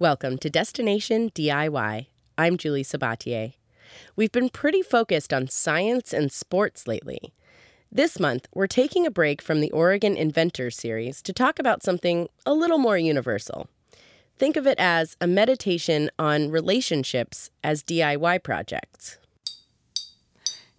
Welcome to Destination DIY. I'm Julie Sabatier. We've been pretty focused on science and sports lately. This month, we're taking a break from the Oregon Inventors series to talk about something a little more universal. Think of it as a meditation on relationships as DIY projects.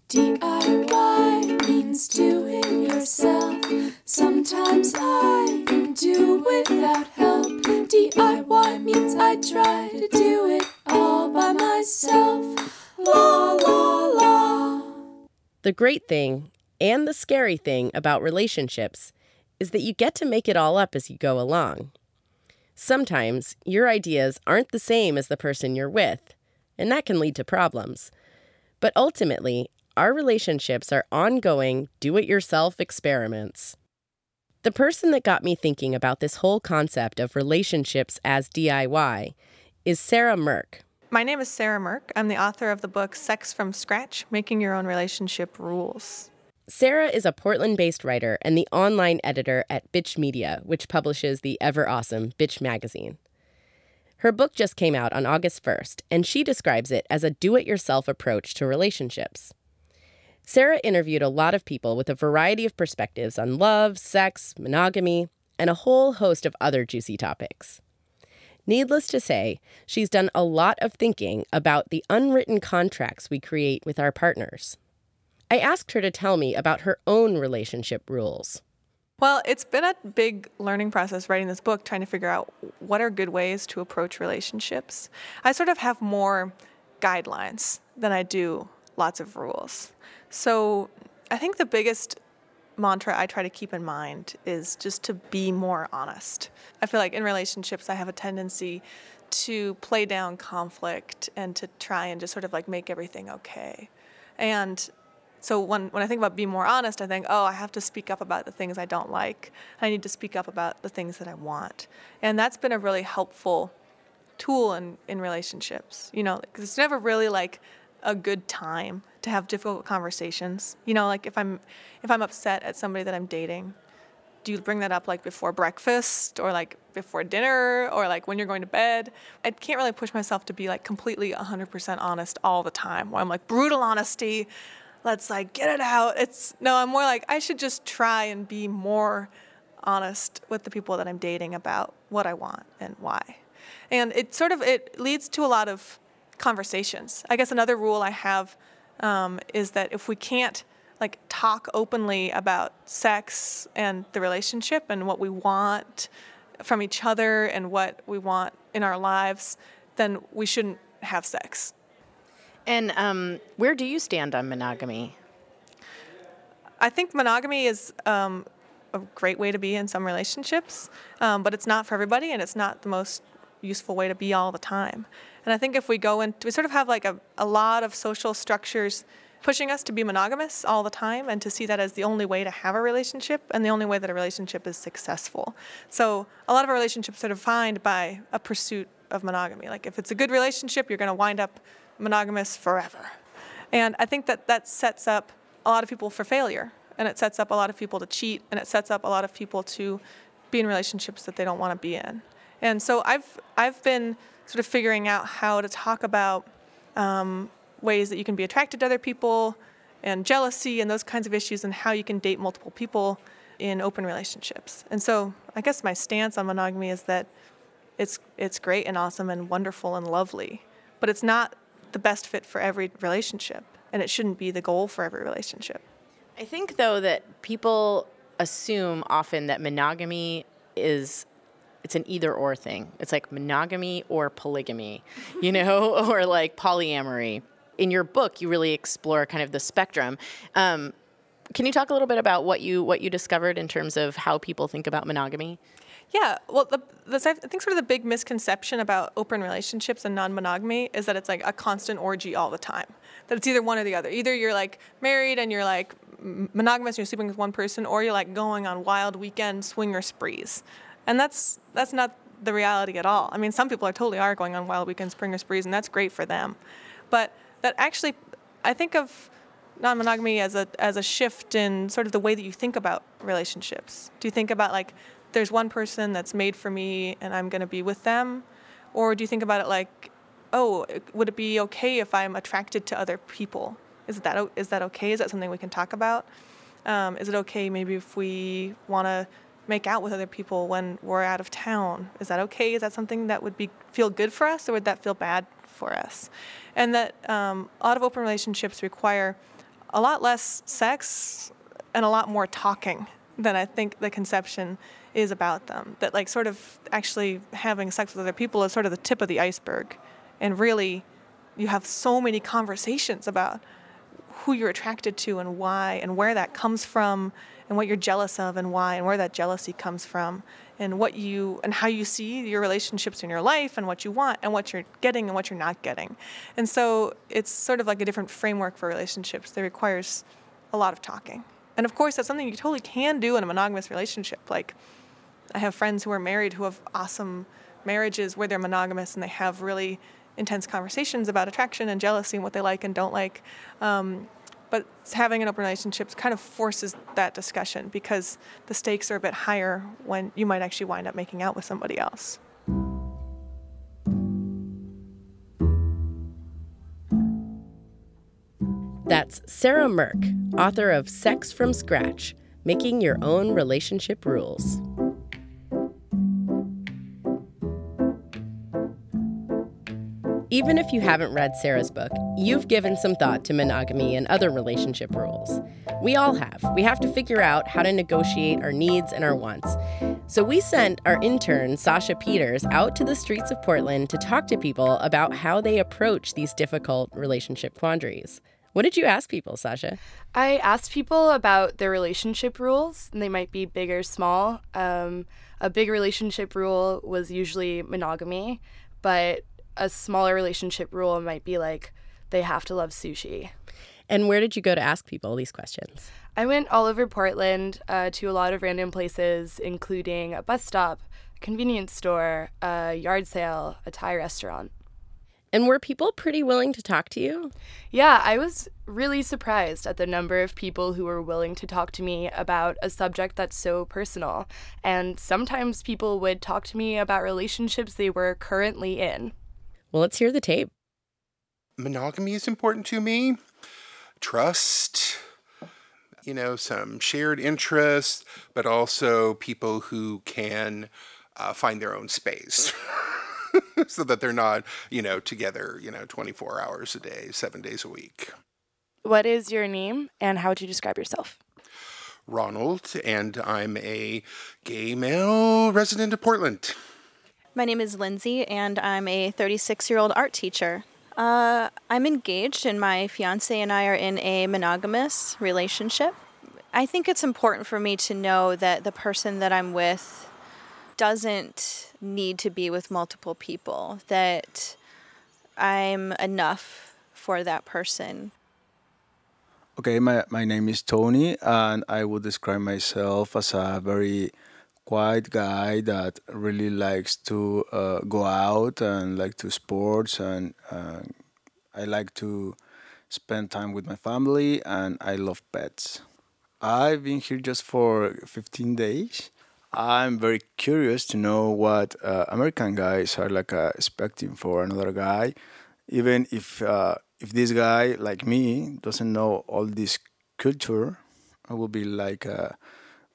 DIY means do it yourself. Sometimes I can do without help. DIY means I try to do it all by myself. La la la. The great thing and the scary thing about relationships is that you get to make it all up as you go along. Sometimes your ideas aren't the same as the person you're with, and that can lead to problems. But ultimately, our relationships are ongoing, do it yourself experiments. The person that got me thinking about this whole concept of relationships as DIY is Sarah Mirk. My name is Sarah Mirk. I'm the author of the book Sex from Scratch Making Your Own Relationship Rules. Sarah is a Portland based writer and the online editor at Bitch Media, which publishes the ever awesome Bitch magazine. Her book just came out on August 1st, and she describes it as a do it yourself approach to relationships. Sarah interviewed a lot of people with a variety of perspectives on love, sex, monogamy, and a whole host of other juicy topics. Needless to say, she's done a lot of thinking about the unwritten contracts we create with our partners. I asked her to tell me about her own relationship rules. Well, it's been a big learning process writing this book, trying to figure out what are good ways to approach relationships. I sort of have more guidelines than I do lots of rules. So I think the biggest mantra I try to keep in mind is just to be more honest. I feel like in relationships, I have a tendency to play down conflict and to try and just sort of like make everything okay. And so when, when I think about being more honest, I think, oh, I have to speak up about the things I don't like. I need to speak up about the things that I want. And that's been a really helpful tool in, in relationships, you know, because it's never really like a good time to have difficult conversations. You know, like if I'm if I'm upset at somebody that I'm dating, do you bring that up like before breakfast or like before dinner or like when you're going to bed? I can't really push myself to be like completely 100% honest all the time. Where I'm like brutal honesty, let's like get it out. It's no, I'm more like I should just try and be more honest with the people that I'm dating about what I want and why. And it sort of it leads to a lot of conversations. I guess another rule I have um, is that if we can't like talk openly about sex and the relationship and what we want from each other and what we want in our lives, then we shouldn't have sex. And um, where do you stand on monogamy? I think monogamy is um, a great way to be in some relationships, um, but it's not for everybody, and it's not the most useful way to be all the time. And I think if we go into, we sort of have like a, a lot of social structures pushing us to be monogamous all the time and to see that as the only way to have a relationship and the only way that a relationship is successful. So a lot of our relationships are defined by a pursuit of monogamy. Like if it's a good relationship, you're going to wind up monogamous forever. And I think that that sets up a lot of people for failure and it sets up a lot of people to cheat and it sets up a lot of people to be in relationships that they don't want to be in. And so I've I've been sort of figuring out how to talk about um, ways that you can be attracted to other people and jealousy and those kinds of issues and how you can date multiple people in open relationships. And so I guess my stance on monogamy is that it's it's great and awesome and wonderful and lovely, but it's not the best fit for every relationship and it shouldn't be the goal for every relationship. I think though that people assume often that monogamy is it's an either or thing. It's like monogamy or polygamy, you know, or like polyamory. In your book, you really explore kind of the spectrum. Um, can you talk a little bit about what you what you discovered in terms of how people think about monogamy? Yeah, well, the, the, I think sort of the big misconception about open relationships and non-monogamy is that it's like a constant orgy all the time. That it's either one or the other. Either you're like married and you're like monogamous and you're sleeping with one person, or you're like going on wild weekend swinger sprees and that's that's not the reality at all. I mean, some people are totally are going on wild weekend springer sprees, and that's great for them. But that actually, I think of non-monogamy as a as a shift in sort of the way that you think about relationships. Do you think about like there's one person that's made for me and I'm going to be with them, Or do you think about it like, oh, would it be okay if I'm attracted to other people? Is that is that okay? Is that something we can talk about? Um, is it okay maybe if we want to make out with other people when we're out of town? Is that okay? Is that something that would be feel good for us, or would that feel bad for us? And that um, a lot of open relationships require a lot less sex and a lot more talking than I think the conception is about them. That like sort of actually having sex with other people is sort of the tip of the iceberg, and really, you have so many conversations about who you're attracted to and why and where that comes from and what you're jealous of and why and where that jealousy comes from and what you and how you see your relationships in your life and what you want and what you're getting and what you're not getting. And so it's sort of like a different framework for relationships that requires a lot of talking. And of course that's something you totally can do in a monogamous relationship. Like I have friends who are married who have awesome marriages where they're monogamous and they have really intense conversations about attraction and jealousy and what they like and don't like. Um, but having an open relationship kind of forces that discussion because the stakes are a bit higher when you might actually wind up making out with somebody else. That's Sarah Mirk, author of Sex from Scratch Making Your Own Relationship Rules. Even if you haven't read Sarah's book, you've given some thought to monogamy and other relationship rules. We all have. We have to figure out how to negotiate our needs and our wants. So we sent our intern, Sasha Peters, out to the streets of Portland to talk to people about how they approach these difficult relationship quandaries. What did you ask people, Sasha? I asked people about their relationship rules, and they might be big or small. Um, a big relationship rule was usually monogamy, but a smaller relationship rule might be like they have to love sushi. And where did you go to ask people these questions? I went all over Portland uh, to a lot of random places, including a bus stop, a convenience store, a yard sale, a Thai restaurant. And were people pretty willing to talk to you? Yeah, I was really surprised at the number of people who were willing to talk to me about a subject that's so personal. And sometimes people would talk to me about relationships they were currently in. Well, let's hear the tape. monogamy is important to me. Trust, you know, some shared interests, but also people who can uh, find their own space. so that they're not, you know, together, you know, 24 hours a day, seven days a week. What is your name and how would you describe yourself? Ronald, and I'm a gay male resident of Portland. My name is Lindsay, and I'm a 36 year old art teacher. Uh, I'm engaged, and my fiance and I are in a monogamous relationship. I think it's important for me to know that the person that I'm with doesn't need to be with multiple people, that I'm enough for that person. Okay, my, my name is Tony, and I would describe myself as a very quiet guy that really likes to uh, go out and like to sports, and uh, I like to spend time with my family, and I love pets. I've been here just for 15 days. I'm very curious to know what uh, American guys are like uh, expecting for another guy, even if uh, if this guy like me doesn't know all this culture. I will be like uh,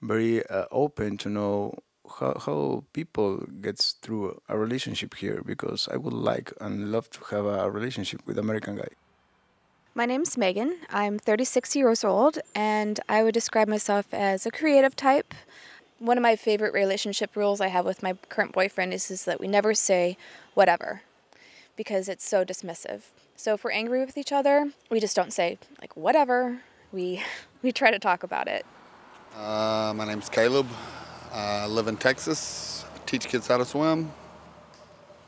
very uh, open to know how, how people gets through a relationship here because I would like and love to have a relationship with American guy. My name's Megan. I'm 36 years old, and I would describe myself as a creative type. One of my favorite relationship rules I have with my current boyfriend is, is that we never say whatever because it's so dismissive. So if we're angry with each other, we just don't say like whatever. We we try to talk about it. Uh, my name's Caleb. I live in Texas. I Teach kids how to swim.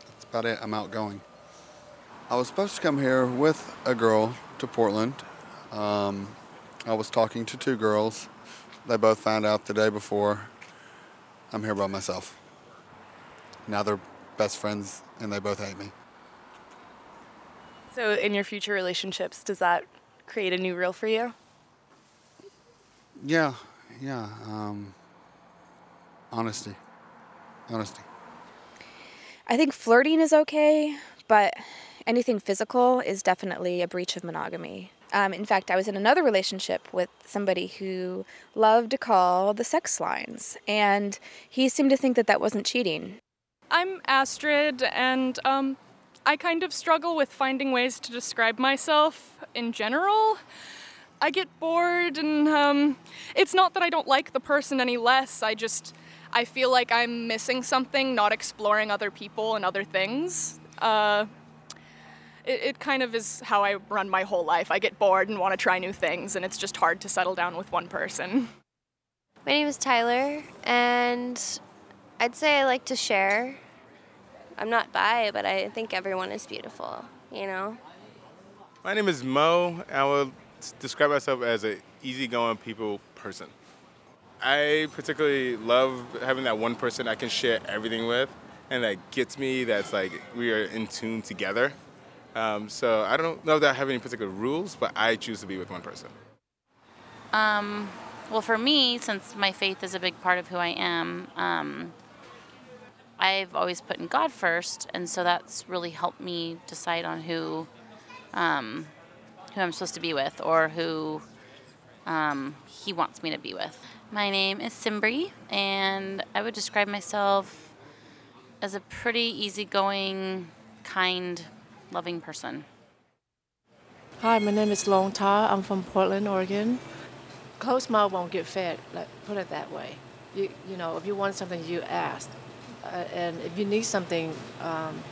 That's about it. I'm outgoing. I was supposed to come here with a girl to Portland. Um, I was talking to two girls. They both found out the day before. I'm here by myself. Now they're best friends and they both hate me. So, in your future relationships, does that create a new rule for you? Yeah, yeah. Um, honesty. Honesty. I think flirting is okay, but anything physical is definitely a breach of monogamy. Um, in fact, I was in another relationship with somebody who loved to call the sex lines, and he seemed to think that that wasn't cheating. I'm Astrid, and um, I kind of struggle with finding ways to describe myself in general. I get bored, and um, it's not that I don't like the person any less. I just I feel like I'm missing something, not exploring other people and other things. Uh, it, it kind of is how I run my whole life. I get bored and want to try new things, and it's just hard to settle down with one person. My name is Tyler, and I'd say I like to share. I'm not bi, but I think everyone is beautiful, you know? My name is Mo. I would describe myself as an easygoing people person. I particularly love having that one person I can share everything with and that gets me that's like we are in tune together. Um, so I don't know that I have any particular rules, but I choose to be with one person. Um, well, for me, since my faith is a big part of who I am, um, I've always put in God first, and so that's really helped me decide on who um, who I'm supposed to be with or who um, He wants me to be with. My name is Simbri, and I would describe myself as a pretty easygoing, kind, loving person. Hi, my name is Long Ta. I'm from Portland, Oregon. Closed mouth won't get fed. Like put it that way. You you know, if you want something, you ask, uh, and if you need something, um,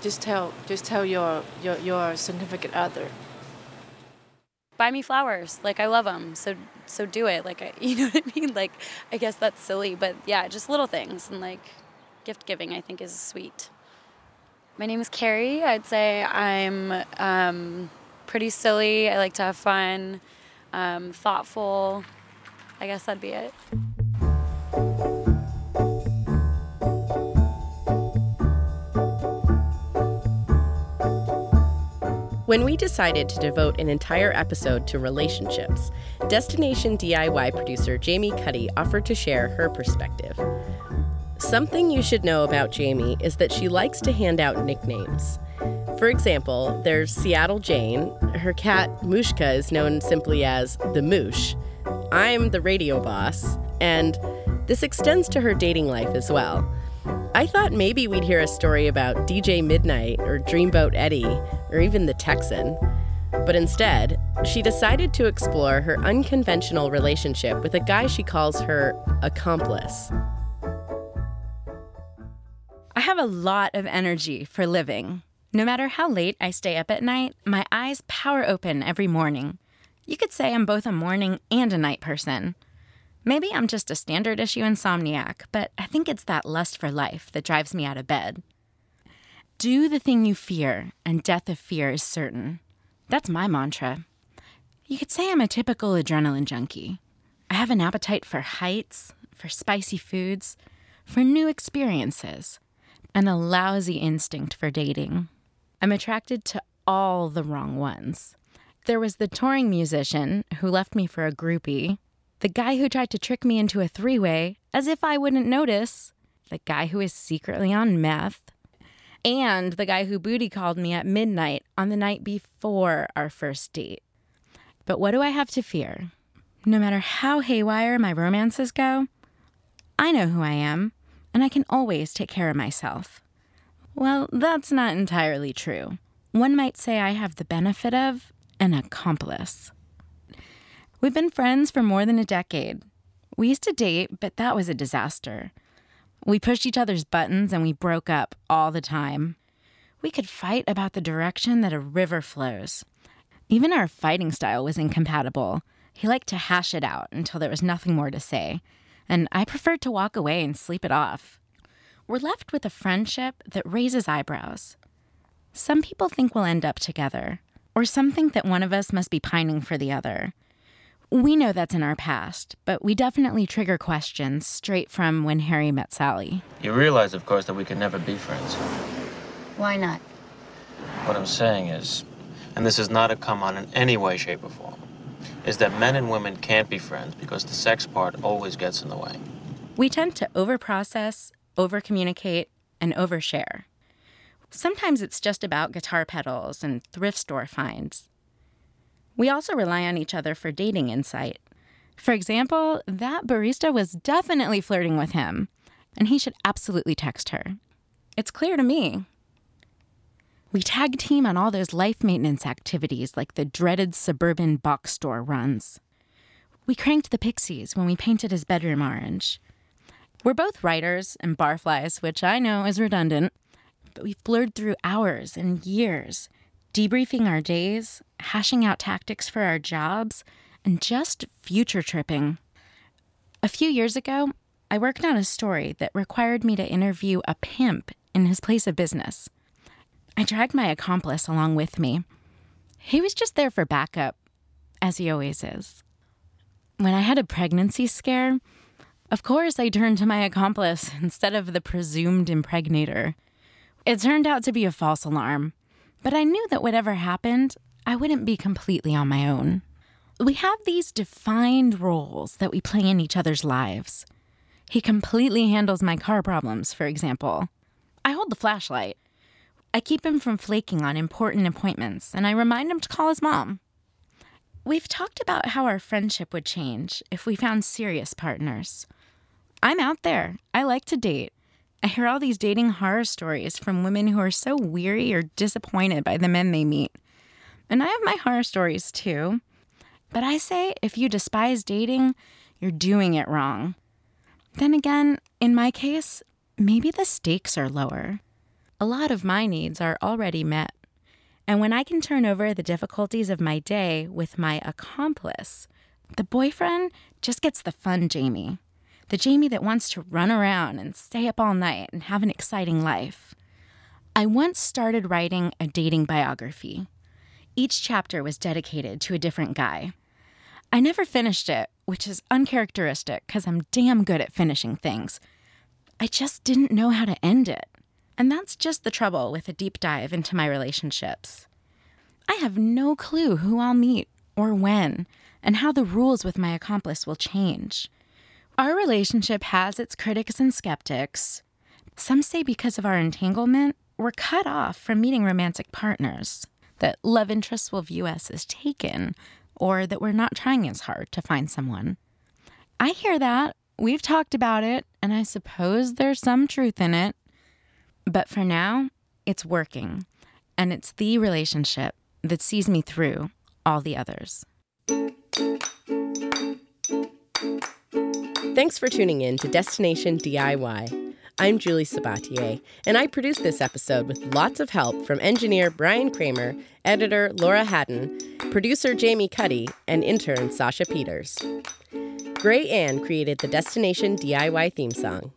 just tell just tell your your your significant other. Buy me flowers. Like I love them. So so do it. Like I, you know what I mean. Like I guess that's silly, but yeah, just little things and like gift giving. I think is sweet. My name is Carrie. I'd say I'm um, pretty silly. I like to have fun, um, thoughtful. I guess that'd be it. When we decided to devote an entire episode to relationships, Destination DIY producer Jamie Cuddy offered to share her perspective. Something you should know about Jamie is that she likes to hand out nicknames. For example, there's Seattle Jane. Her cat, Mushka is known simply as the Moosh. I'm the radio boss, and this extends to her dating life as well. I thought maybe we'd hear a story about DJ Midnight or Dreamboat Eddie or even the Texan. But instead, she decided to explore her unconventional relationship with a guy she calls her accomplice. I have a lot of energy for living. No matter how late I stay up at night, my eyes power open every morning. You could say I'm both a morning and a night person. Maybe I'm just a standard issue insomniac, but I think it's that lust for life that drives me out of bed. Do the thing you fear, and death of fear is certain. That's my mantra. You could say I'm a typical adrenaline junkie. I have an appetite for heights, for spicy foods, for new experiences, and a lousy instinct for dating. I'm attracted to all the wrong ones. There was the touring musician who left me for a groupie, the guy who tried to trick me into a three way as if I wouldn't notice, the guy who is secretly on meth, and the guy who booty called me at midnight on the night before our first date. But what do I have to fear? No matter how haywire my romances go, I know who I am, and I can always take care of myself. Well, that's not entirely true. One might say I have the benefit of an accomplice. We've been friends for more than a decade. We used to date, but that was a disaster. We pushed each other's buttons and we broke up all the time. We could fight about the direction that a river flows. Even our fighting style was incompatible. He liked to hash it out until there was nothing more to say, and I preferred to walk away and sleep it off. We're left with a friendship that raises eyebrows. Some people think we'll end up together, or some think that one of us must be pining for the other. We know that's in our past, but we definitely trigger questions straight from when Harry met Sally. You realize, of course, that we can never be friends. Why not? What I'm saying is, and this is not a come on in any way, shape, or form, is that men and women can't be friends because the sex part always gets in the way. We tend to overprocess, overcommunicate, and overshare. Sometimes it's just about guitar pedals and thrift store finds. We also rely on each other for dating insight. For example, that barista was definitely flirting with him, and he should absolutely text her. It's clear to me. We tag team on all those life maintenance activities like the dreaded suburban box store runs. We cranked the Pixies when we painted his bedroom orange. We're both writers and barflies, which I know is redundant, but we've blurred through hours and years, debriefing our days, hashing out tactics for our jobs, and just future tripping. A few years ago, I worked on a story that required me to interview a pimp in his place of business. I dragged my accomplice along with me. He was just there for backup, as he always is. When I had a pregnancy scare, of course I turned to my accomplice instead of the presumed impregnator. It turned out to be a false alarm, but I knew that whatever happened, I wouldn't be completely on my own. We have these defined roles that we play in each other's lives. He completely handles my car problems, for example. I hold the flashlight. I keep him from flaking on important appointments, and I remind him to call his mom. We've talked about how our friendship would change if we found serious partners. I'm out there. I like to date. I hear all these dating horror stories from women who are so weary or disappointed by the men they meet. And I have my horror stories too. But I say if you despise dating, you're doing it wrong. Then again, in my case, maybe the stakes are lower. A lot of my needs are already met. And when I can turn over the difficulties of my day with my accomplice, the boyfriend just gets the fun Jamie. The Jamie that wants to run around and stay up all night and have an exciting life. I once started writing a dating biography. Each chapter was dedicated to a different guy. I never finished it, which is uncharacteristic because I'm damn good at finishing things. I just didn't know how to end it. And that's just the trouble with a deep dive into my relationships. I have no clue who I'll meet or when, and how the rules with my accomplice will change. Our relationship has its critics and skeptics. Some say because of our entanglement, we're cut off from meeting romantic partners, that love interests will view us as taken, or that we're not trying as hard to find someone. I hear that. We've talked about it, and I suppose there's some truth in it. But for now, it's working, and it's the relationship that sees me through all the others. Thanks for tuning in to Destination DIY. I'm Julie Sabatier, and I produced this episode with lots of help from engineer Brian Kramer, editor Laura Haddon, producer Jamie Cuddy, and intern Sasha Peters. Gray Ann created the Destination DIY theme song.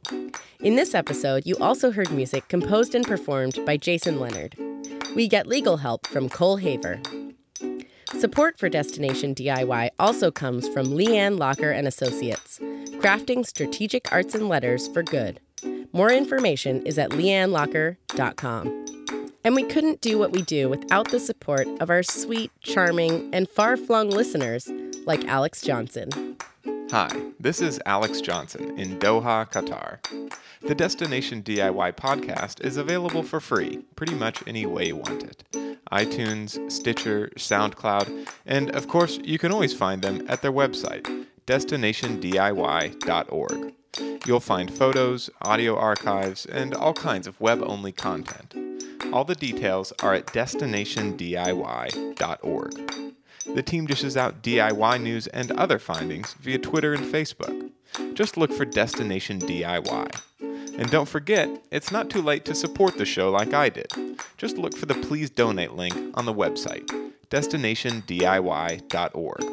In this episode, you also heard music composed and performed by Jason Leonard. We get legal help from Cole Haver. Support for Destination DIY also comes from Leanne Locker and Associates, crafting strategic arts and letters for good. More information is at leannelocker.com. And we couldn't do what we do without the support of our sweet, charming, and far flung listeners like Alex Johnson. Hi, this is Alex Johnson in Doha, Qatar. The Destination DIY podcast is available for free pretty much any way you want it iTunes, Stitcher, SoundCloud, and of course, you can always find them at their website, destinationdiy.org. You'll find photos, audio archives, and all kinds of web only content. All the details are at destinationdiy.org. The team dishes out DIY news and other findings via Twitter and Facebook. Just look for Destination DIY. And don't forget, it's not too late to support the show like I did. Just look for the Please Donate link on the website, destinationdiy.org.